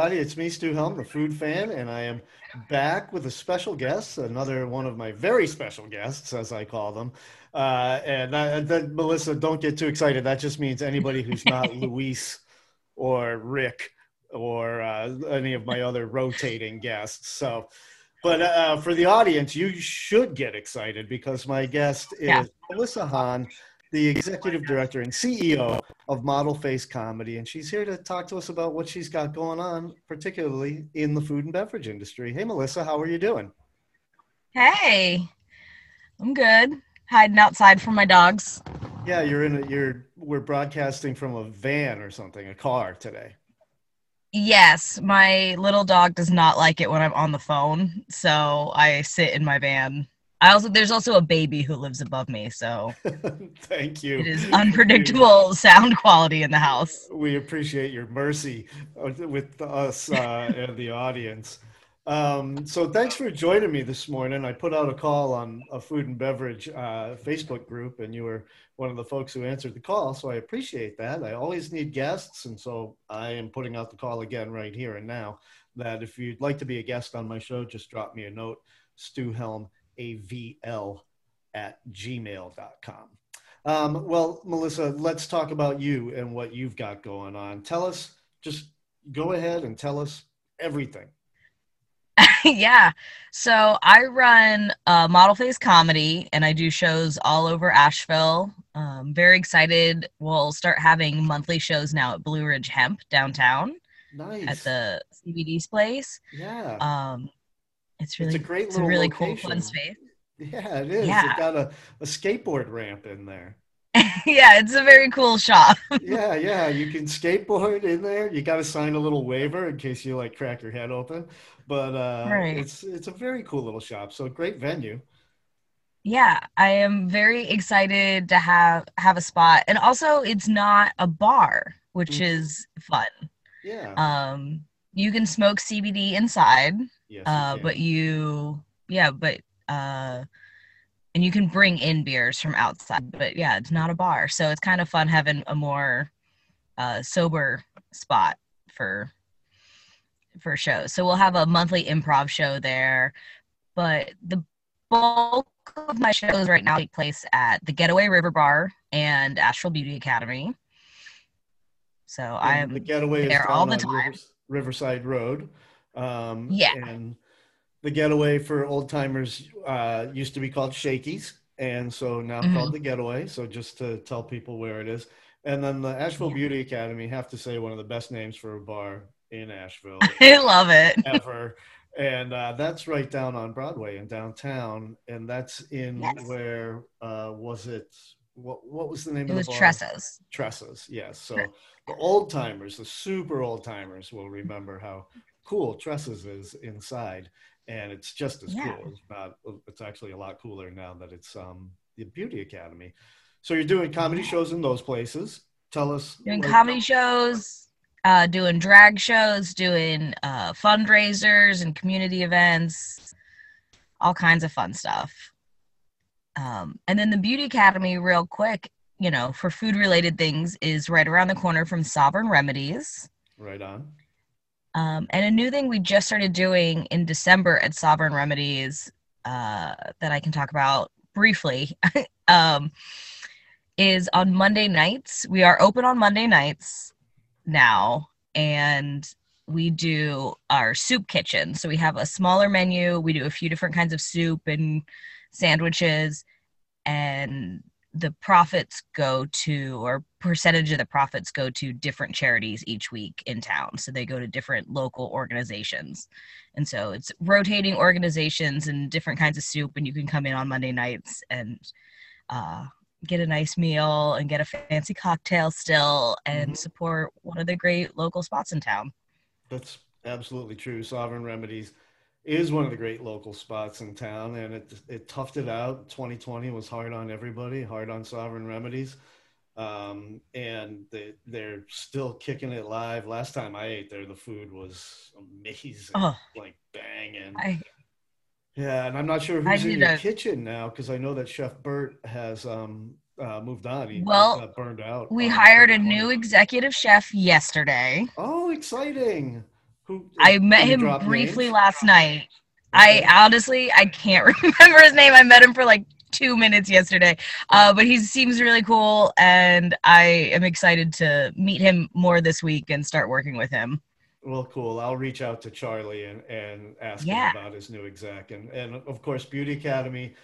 everybody. It's me, Stu Helm, the food fan, and I am back with a special guest, another one of my very special guests, as I call them. Uh, and that, Melissa, don't get too excited. That just means anybody who's not Luis or Rick or uh, any of my other rotating guests. So, but uh, for the audience, you should get excited because my guest is yeah. Melissa Hahn the executive director and CEO of Model Face Comedy, and she's here to talk to us about what she's got going on, particularly in the food and beverage industry. Hey, Melissa, how are you doing? Hey, I'm good. Hiding outside from my dogs. Yeah, you're in a, you're we're broadcasting from a van or something, a car today. Yes, my little dog does not like it when I'm on the phone, so I sit in my van I also there's also a baby who lives above me, so thank you. It is unpredictable sound quality in the house. We appreciate your mercy uh, with us uh, and the audience. Um, so thanks for joining me this morning. I put out a call on a food and beverage uh, Facebook group, and you were one of the folks who answered the call. So I appreciate that. I always need guests, and so I am putting out the call again right here and now. That if you'd like to be a guest on my show, just drop me a note. Stu Helm avl at gmail.com. Um, well, Melissa, let's talk about you and what you've got going on. Tell us, just go ahead and tell us everything. yeah. So I run uh, Model Face Comedy and I do shows all over Asheville. Um, very excited. We'll start having monthly shows now at Blue Ridge Hemp downtown. Nice. At the CBD's place. Yeah. Um, it's really it's a great it's a really location. cool fun space. Yeah, it is. Yeah. It got a, a skateboard ramp in there. yeah, it's a very cool shop. yeah, yeah. You can skateboard in there. You got to sign a little waiver in case you like crack your head open. But uh, right. it's it's a very cool little shop. So great venue. Yeah, I am very excited to have have a spot, and also it's not a bar, which mm-hmm. is fun. Yeah. Um, you can smoke CBD inside. Yes, uh, but you, yeah, but uh, and you can bring in beers from outside. But yeah, it's not a bar, so it's kind of fun having a more uh, sober spot for for shows. So we'll have a monthly improv show there, but the bulk of my shows right now take place at the Getaway River Bar and Asheville Beauty Academy. So I'm the Getaway there all the time. Riverside Road. Um, yeah. And the getaway for old timers uh, used to be called Shakey's, and so now mm-hmm. called the Getaway. So just to tell people where it is. And then the Asheville yeah. Beauty Academy, have to say one of the best names for a bar in Asheville. I love it. Ever. And uh, that's right down on Broadway in downtown. And that's in yes. where uh, was it? What, what was the name it of the bar? Tressa's. Tressa's, yes. So the old timers, the super old timers, will remember how cool Tressa's is inside, and it's just as yeah. cool. It's not. It's actually a lot cooler now that it's um, the Beauty Academy. So you're doing comedy shows in those places. Tell us. Doing comedy shows, uh, doing drag shows, doing uh, fundraisers and community events, all kinds of fun stuff. Um, and then the Beauty Academy, real quick, you know, for food related things, is right around the corner from Sovereign Remedies. Right on. Um, and a new thing we just started doing in December at Sovereign Remedies uh, that I can talk about briefly um, is on Monday nights. We are open on Monday nights now, and we do our soup kitchen. So we have a smaller menu. We do a few different kinds of soup and sandwiches, and the profits go to or percentage of the profits go to different charities each week in town. So they go to different local organizations. And so it's rotating organizations and different kinds of soup and you can come in on monday nights and uh, get a nice meal and get a fancy cocktail still and mm-hmm. support one of the great local spots in town. That's absolutely true. Sovereign remedies is one of the great local spots in town, and it it toughed it out. 2020 was hard on everybody, hard on Sovereign Remedies, um, and they they're still kicking it live. Last time I ate there, the food was amazing, oh, like banging. I, yeah, and I'm not sure who's in your a, kitchen now because I know that Chef Bert has um, uh, moved on. He well, got burned out. We hired a new executive chef yesterday. Oh, exciting! Who? I met him briefly names? last night. Okay. I honestly I can't remember his name. I met him for like two minutes yesterday. Uh, but he seems really cool, and I am excited to meet him more this week and start working with him. Well, cool. I'll reach out to Charlie and, and ask Yeah. him about his new exec. And, and of course, Beauty Academy,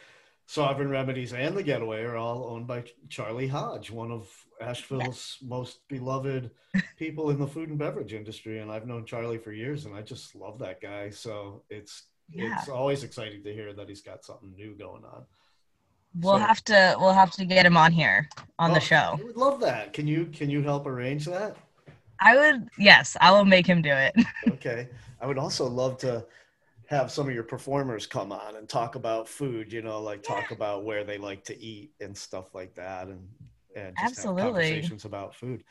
Sovereign Remedies, and The Getaway are all owned by Charlie Hodge, one of Asheville's most beloved people in the food and beverage industry. And I've known Charlie for years, and I just love that guy. So it's Yeah. it's always exciting to hear that he's got something new going on. We'll So- have to we'll have to get him on here on Oh, the show. I would love that. Can you can you help arrange that? I would yes, I will make him do it. okay. I would also love to have some of your performers come on and talk about food, you know, like talk about where they like to eat and stuff like that and and Absolutely. conversations about food.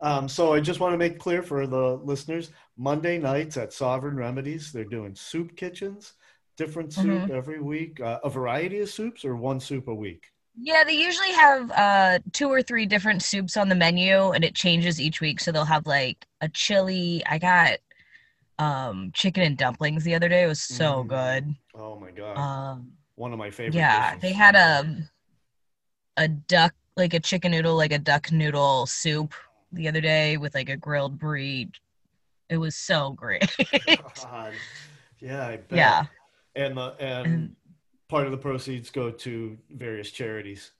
Um, so I just want to make clear for the listeners, Monday nights at Sovereign Remedies, they're doing soup kitchens, different soup Mhm. every week, uh, a variety of soups or one soup a week. Yeah, they usually have uh two or three different soups on the menu and it changes each week. So they'll have like a chili. I got um chicken and dumplings the other day. It was so Mm. good. Oh my God. Um One of my favorite yeah, dishes. they had a a duck like a chicken noodle, like a duck noodle soup the other day with like a grilled brie. It was so great. God. Yeah, I bet. yeah. and the and And- part of the proceeds go to various charities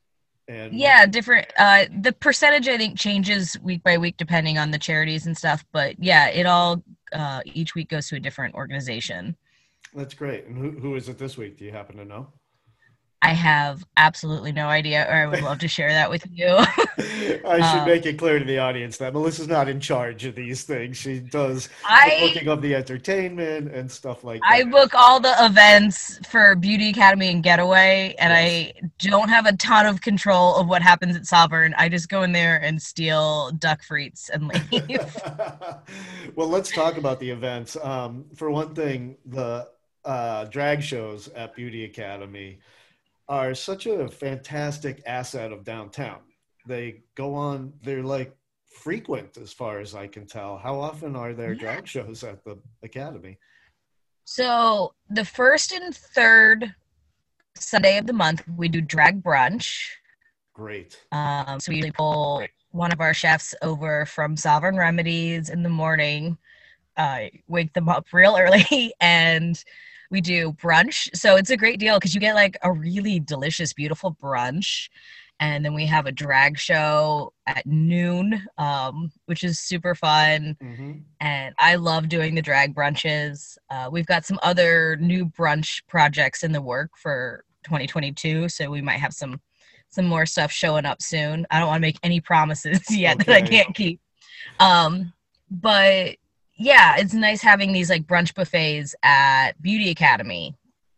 and Yeah, different. Uh, the percentage I think changes week by week depending on the charities and stuff. But yeah, it all uh, each week goes to a different organization. that's great. And who, who is it this week? Do you happen to know I have absolutely no idea, or I would love to share that with you. i should Um, make it clear to the audience that melissa's not in charge of these things she does the I booking of the entertainment and stuff like that I book all the events for Beauty Academy and Getaway, and I don't have a ton of control of what happens at Sovereign. I just go in there and steal duck frites and leave. well let's talk about the events um, for one thing the uh, drag shows at beauty academy are such a fantastic asset of downtown. They go on they're like frequent as far as i can tell. How often are there Yeah. drag shows at the academy? So the first and third Sunday of the month, we do drag brunch. great. Um, so we usually pull one of our chefs over from Sovereign Remedies in the morning, uh, wake them up real early, and we do brunch. So it's a great deal because you get like a really delicious, beautiful brunch. And then we have a drag show at noon, um, which is super fun hmm and I love doing the drag brunches. Uh, we've got some other new brunch projects in the work for 2022, so we might have some some more stuff showing up soon. I don't want to make any promises yet that I can't keep. Um, but yeah, it's nice having these like brunch buffets at Beauty Academy,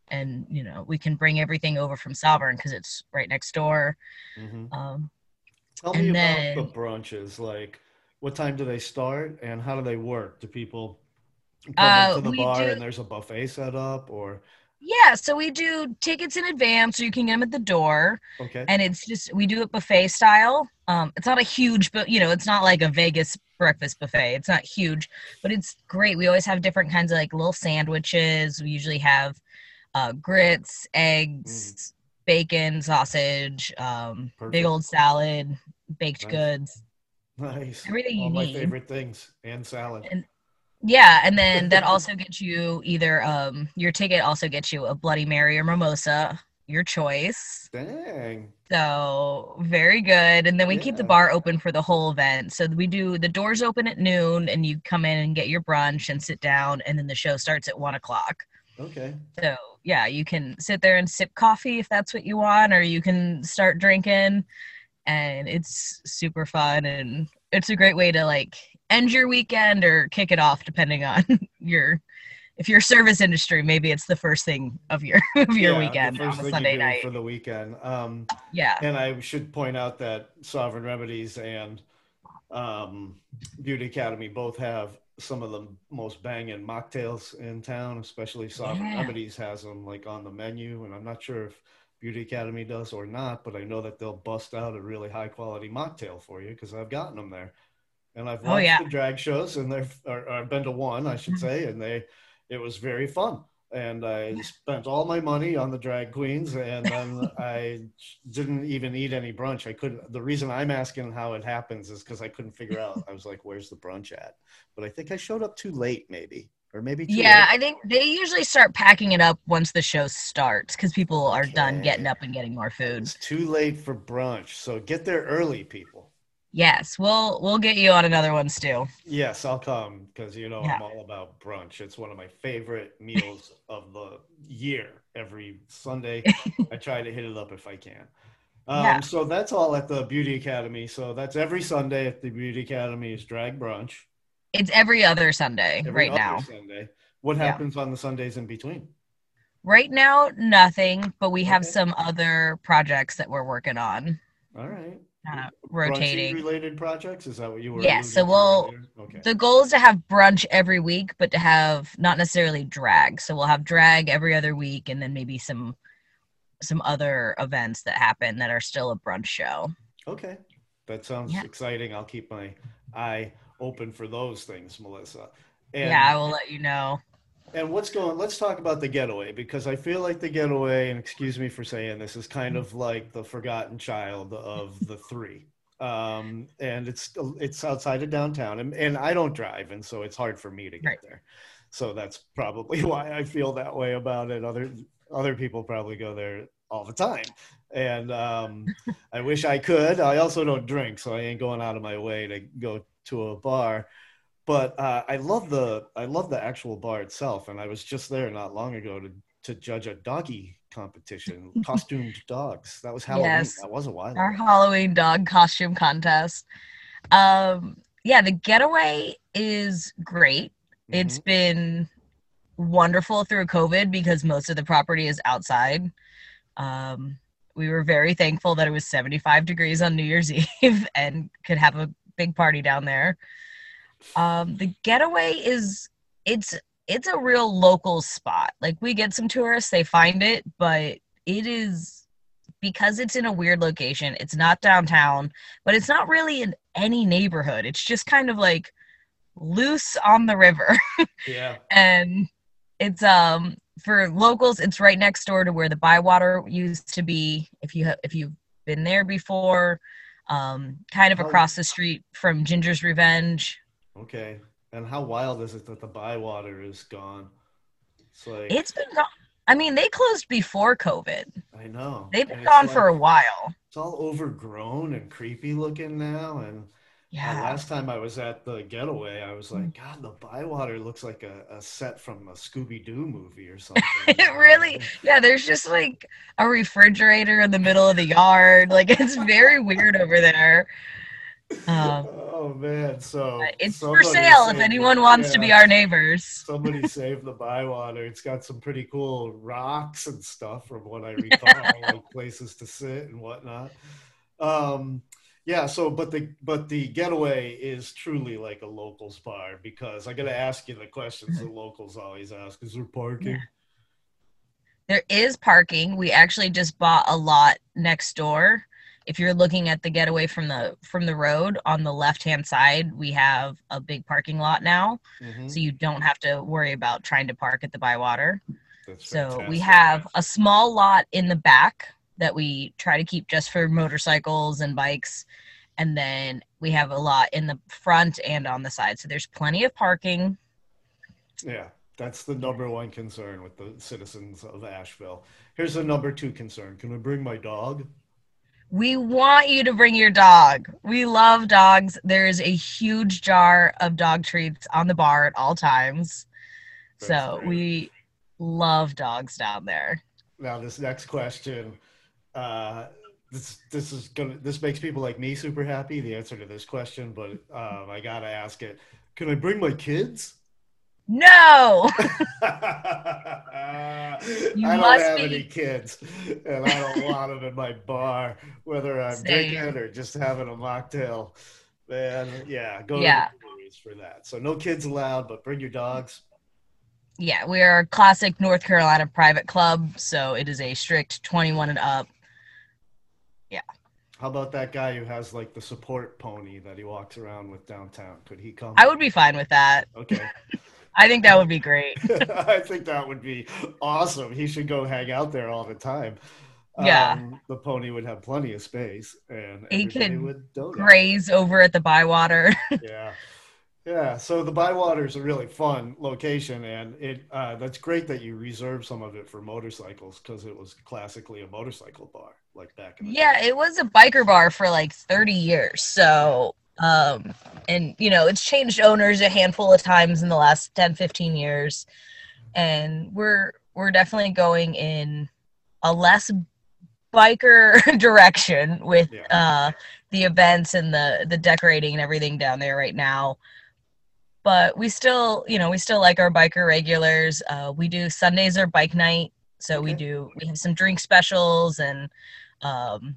and you know we can bring everything over from Sovereign because it's right next door. hmm Um, tell me And about then- the brunches. Like what time do they start and how do they work? Do people come Uh, into the bar do- and there's a buffet set up or? Yeah, so we do tickets in advance, so you can get them at the door. okay. And it's just we do it buffet style. Um it's not a huge but you know it's not like a vegas breakfast buffet it's not huge but it's great we always have different kinds of like little sandwiches we usually have uh grits eggs bacon sausage um big old salad baked Nice. goods Nice. Everything you All my need. favorite things and salad. And, yeah and then that also gets you either um your ticket also gets you a bloody mary or mimosa your choice Dang. So very good. And then we keep the bar open for the whole event. So we do the doors open at noon and you come in and get your brunch and sit down and then the show starts at one o'clock. Okay. So yeah, you can sit there and sip coffee if that's what you want, or you can start drinking and it's super fun and it's a great way to like end your weekend or kick it off depending on your if you're service industry, maybe it's the first thing of your of your Yeah, weekend on a Sunday night. for the weekend. Um, Yeah. and I should point out that Sovereign Remedies and um, Beauty Academy both have some of the most banging mocktails in town. Especially Sovereign Yeah. Remedies has them like on the menu, and I'm not sure if Beauty Academy does or not, but I know that they'll bust out a really high quality mocktail for you because I've gotten them there. and I've Oh, watched yeah. the drag shows, and they've or, or I've been to one, I should Mhm. say, and they it was very fun. And I spent all my money on the drag queens, and then I didn't even eat any brunch. I couldn't. The reason I'm asking how it happens is because I couldn't figure out. I was like, "Where's the brunch at?" But I think I showed up too late, maybe, or maybe too Yeah, late. I think they usually start packing it up once the show starts because people are done getting up and getting more food. It's too late for brunch, so get there early, people. Yes, we'll we'll get you on another one, Stu. Yes, I'll come because you know Yeah. I'm all about brunch. It's one of my favorite meals of the year. Every Sunday, I try to hit it up if I can. Um, Yeah. So that's all at the Beauty Academy. So that's every Sunday at the Beauty Academy is drag brunch. It's every other Sunday Every right other now. Sunday. What Yeah. happens on the Sundays in between? Right now, nothing, but we have Okay. some other projects that we're working on, All right. Kind of rotating. related projects? Is that what you were? Yeah, so we'll- Okay. The goal is to have brunch every week, but to have not necessarily drag. So we'll have drag every other week, and then maybe some some other events that happen that are still a brunch show. Okay. That sounds Yeah. exciting. I'll keep my eye open for those things, Melissa. And, yeah, I will let you know. And what's going? Let's talk about the getaway because I feel like the getaway, and excuse me for saying this, is kind of like the forgotten child of the three. Um, and it's it's outside of downtown, and, and I don't drive, and so it's hard for me to get Right. there. So that's probably why I feel that way about it. Other other people probably go there all the time, and um, I wish I could. I also don't drink, so I ain't going out of my way to go to a bar but uh, I love the I love the actual bar itself, and I was just there not long ago to to judge a doggy competition, costumed dogs. That was Halloween. Yes. That was a while. Our ago. Halloween dog costume contest. Um, yeah, the getaway is great. It's Mhm. been wonderful through COVID because most of the property is outside. Um, we were very thankful that it was 75 degrees on New Year's Eve and could have a big party down there. Um, the getaway is it's it's a real local spot. Like we get some tourists, they find it, but it is because it's in a weird location. It's not downtown, but it's not really in any neighborhood. It's just kind of like loose on the river. yeah. and it's um for locals it's right next door to where the bywater used to be if you ha- if you've been there before um kind of Oh. across the street from ginger's revenge Okay. And how wild is it that the Bywater is gone? It's like it's been gone i mean they closed before covid I know they've been gone for a while It's all overgrown and creepy looking now, and. Uh, yeah Mm. last time I was at the getaway, I was like, God, the Bywater looks like a, a set from a Scooby Doo movie or something. it really yeah there's just like a refrigerator in the middle of the yard like it's very weird over there um oh man, so it's for sale if anyone wants to be our neighbors Somebody saved the Bywater. It's got some pretty cool rocks and stuff from what I recall, like places to sit and whatnot. Um, yeah. So, but the but the getaway is truly like a locals bar because I got to ask you the questions the locals always ask: Is there parking? There is parking. We actually just bought a lot next door. If you're looking at the getaway from the from the road on the left hand side, we have a big parking lot now, Mhm. so you don't have to worry about trying to park at the Bywater. That's So we have a small lot in the back that we try to keep just for motorcycles and bikes, and then we have a lot in the front and on the side. So there's plenty of parking. Yeah, that's the number one concern with the citizens of Asheville. Here's the number two concern: Can I bring my dog? We want you to bring your dog. We love dogs. There is a huge jar of dog treats on the bar at all times. That's so great. we love dogs down there. Now, this next question, uh, this this is gonna this makes people like me super happy. The answer to this question, but um, I gotta ask it: Can I bring my kids? No! I don't must have be- any kids, and I don't want them in my bar, whether I'm Same. drinking or just having a mocktail. Man, yeah, go Yeah. to the movies for that. So no kids allowed, but bring your dogs. Yeah, we are a classic North Carolina private club, so it is a strict 21 and up. Yeah how about that guy who has like the support pony that he walks around with downtown? Could he come? I would be fine with that. Okay. I think that would be great. I think that would be awesome. He should go hang out there all the time. Yeah. Um, the pony would have plenty of space and He could. Graze over at the Bywater. yeah yeah so the bywater is a really fun location and it uh, that's great that you reserved some of it for motorcycles because it was classically a motorcycle bar like back in the yeah, day. it was a biker bar for like 30 years. So, um, and you know, it's changed owners a handful of times in the last 10, 15 years. And we're we're definitely going in a less biker direction with Yeah. uh the events and the the decorating and everything down there right now. But we still, you know, we still like our biker regulars. Uh, we do Sundays are bike night, so we do we have some drink specials and um,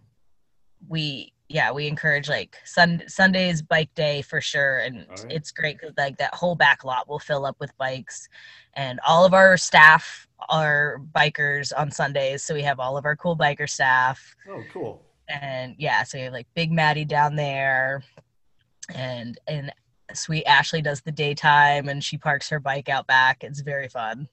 we yeah we encourage like sun Sundays bike day for sure, and right. it's great because like that whole back lot will fill up with bikes, and all of our staff are bikers on Sundays, so we have all of our cool biker staff oh cool and yeah, so you have like Big Maddie down there, and and sweet Ashley does the daytime, and she parks her bike out back. It's very fun.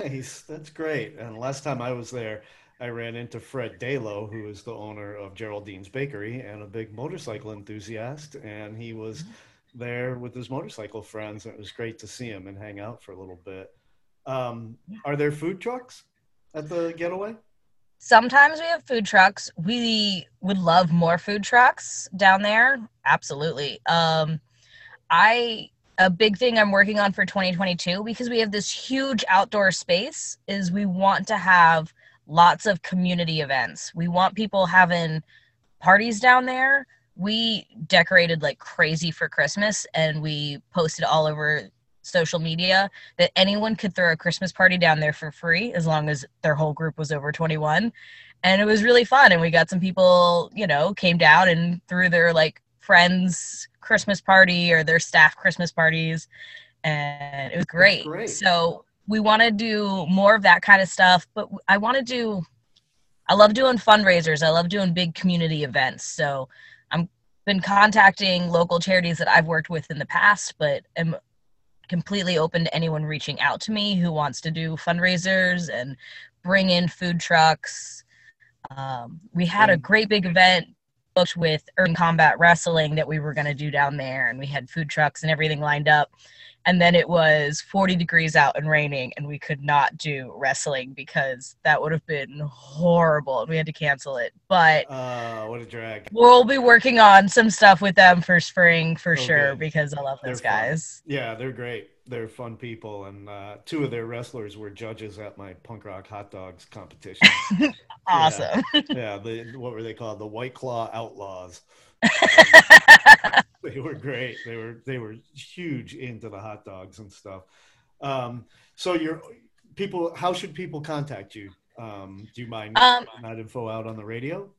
nice that's great and last time i was there i ran into fred dalo who is the owner of geraldine's bakery and a big motorcycle enthusiast and he was there with his motorcycle friends and it was great to see him and hang out for a little bit um, are there food trucks at the getaway Sometimes we have food trucks. We would love more food trucks down there. Absolutely. Um, I a big thing I'm working on for 2022 because we have this huge outdoor space is we want to have lots of community events. We want people having parties down there. We decorated like crazy for Christmas and we posted all over social media that anyone could throw a Christmas party down there for free as long as their whole group was over 21. And it was really fun. And we got some people, you know, came down and threw their like friends' Christmas party or their staff Christmas parties. And it was great. great. So we want to do more of that kind of stuff. But I want to do, I love doing fundraisers. I love doing big community events. So I'm been contacting local charities that I've worked with in the past, but am completely open to anyone reaching out to me who wants to do fundraisers and bring in food trucks. Um, we had a great big event booked with Urban Combat Wrestling that we were going to do down there, and we had food trucks and everything lined up. And then it was 40 degrees out and raining, and we could not do wrestling because that would have been horrible. and We had to cancel it. But uh, what a drag we'll be working on some stuff with them for spring for Oh, sure good. because I love They're those fun. guys. Yeah, they're great. They're fun people, and uh, two of their wrestlers were judges at my punk rock hot dogs competition. Awesome. yeah, the what were they called? The White Claw Outlaws. They were great. They were they were huge into the hot dogs and stuff. Um, so you're people. How should people contact you? Um, do you mind Um, that info out on the radio?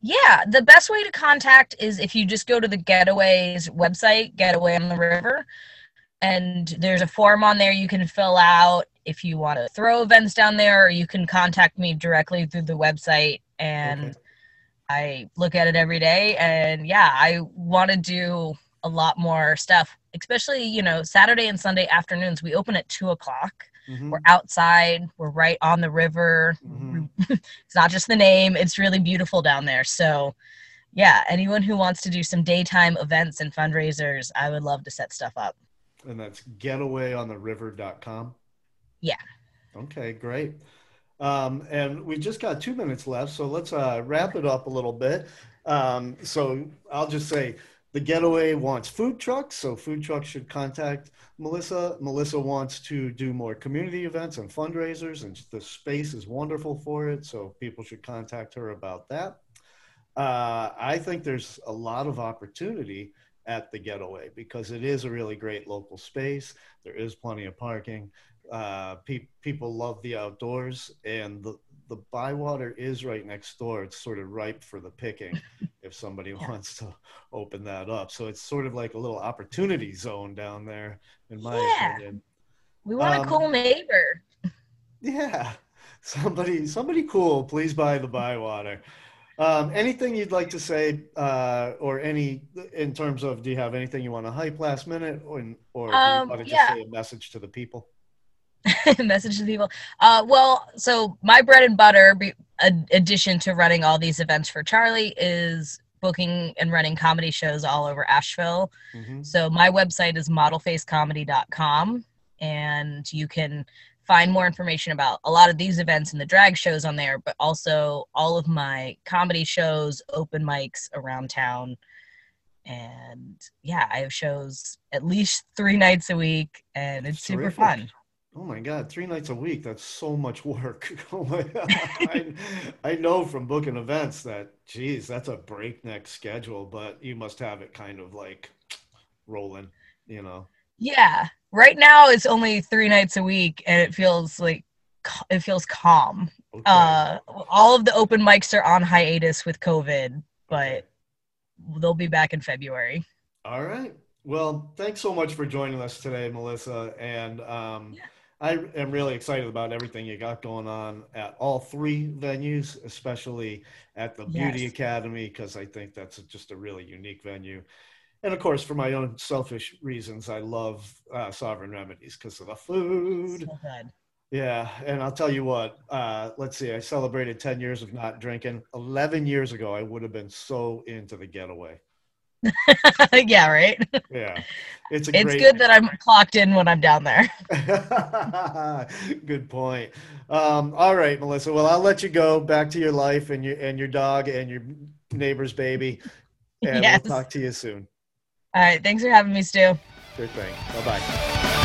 Yeah, the best way to contact is if you just go to the Getaways website, Getaway on the River, and there's a form on there you can fill out if you want to throw events down there, or you can contact me directly through the website. And Okay. I look at it every day. And yeah, I want to do a lot more stuff, especially, you know, Saturday and Sunday afternoons. We open at two o'clock. Mhm, We're outside, we're right on the river. mhm. it's not just the name it's really beautiful down there so yeah anyone who wants to do some daytime events and fundraisers i would love to set stuff up And that's getawayontheriver.com. Yeah. Okay, great. Um, and we just got two minutes left, so let's uh, wrap it up a little bit. Um, so I'll just say the getaway wants food trucks, so food trucks should contact Melissa. Melissa wants to do more community events and fundraisers, and the space is wonderful for it, so people should contact her about that. Uh, I think there's a lot of opportunity at the getaway because it is a really great local space. There is plenty of parking. Uh, pe- people love the outdoors, and the the Bywater is right next door. It's sort of ripe for the picking if somebody wants to open that up. So it's sort of like a little opportunity zone down there, in my Yeah. opinion. we want Um, a cool neighbor Yeah, somebody somebody cool. Please buy the Bywater. Um, anything you'd like to say, uh, or any in terms of, do you have anything you want to hype last minute, or, or do you Um, want to just yeah. say a message to the people? message to people. Uh, well, so my bread and butter, be, ad- addition to running all these events for Charlie, is booking and running comedy shows all over Asheville. Mhm. So my website is modelfacecomedy.com, and you can find more information about a lot of these events and the drag shows on there, but also all of my comedy shows, open mics around town. And yeah, I have shows at least three nights a week, and it's super fun. Oh my God, three nights a week. That's so much work. Oh my God. I, I know from booking events that, geez, that's a breakneck schedule, but you must have it kind of like rolling, you know. Yeah. Right now it's only three nights a week and it feels like it feels calm. Okay. Uh all of the open mics are on hiatus with COVID, but they'll be back in February. All right. Well, thanks so much for joining us today, Melissa. And um, Yeah. I am really excited about everything you got going on at all three venues, especially at the Beauty Academy, because I think that's just a really unique venue. And of course, for my own selfish reasons, I love uh, Sovereign Remedies because of the food. So good. Yeah, and I'll tell you what. Uh, let's see. I celebrated ten years of not drinking. Eleven years ago, I would have been so into the getaway. yeah, right. Yeah, it's a It's great. good that I'm clocked in when I'm down there. Good point. Um, all right, Melissa. Well, I'll let you go back to your life and your and your dog and your neighbor's baby, and Yes. we'll talk to you soon. All right, thanks for having me, Stu. Sure thing. Bye bye.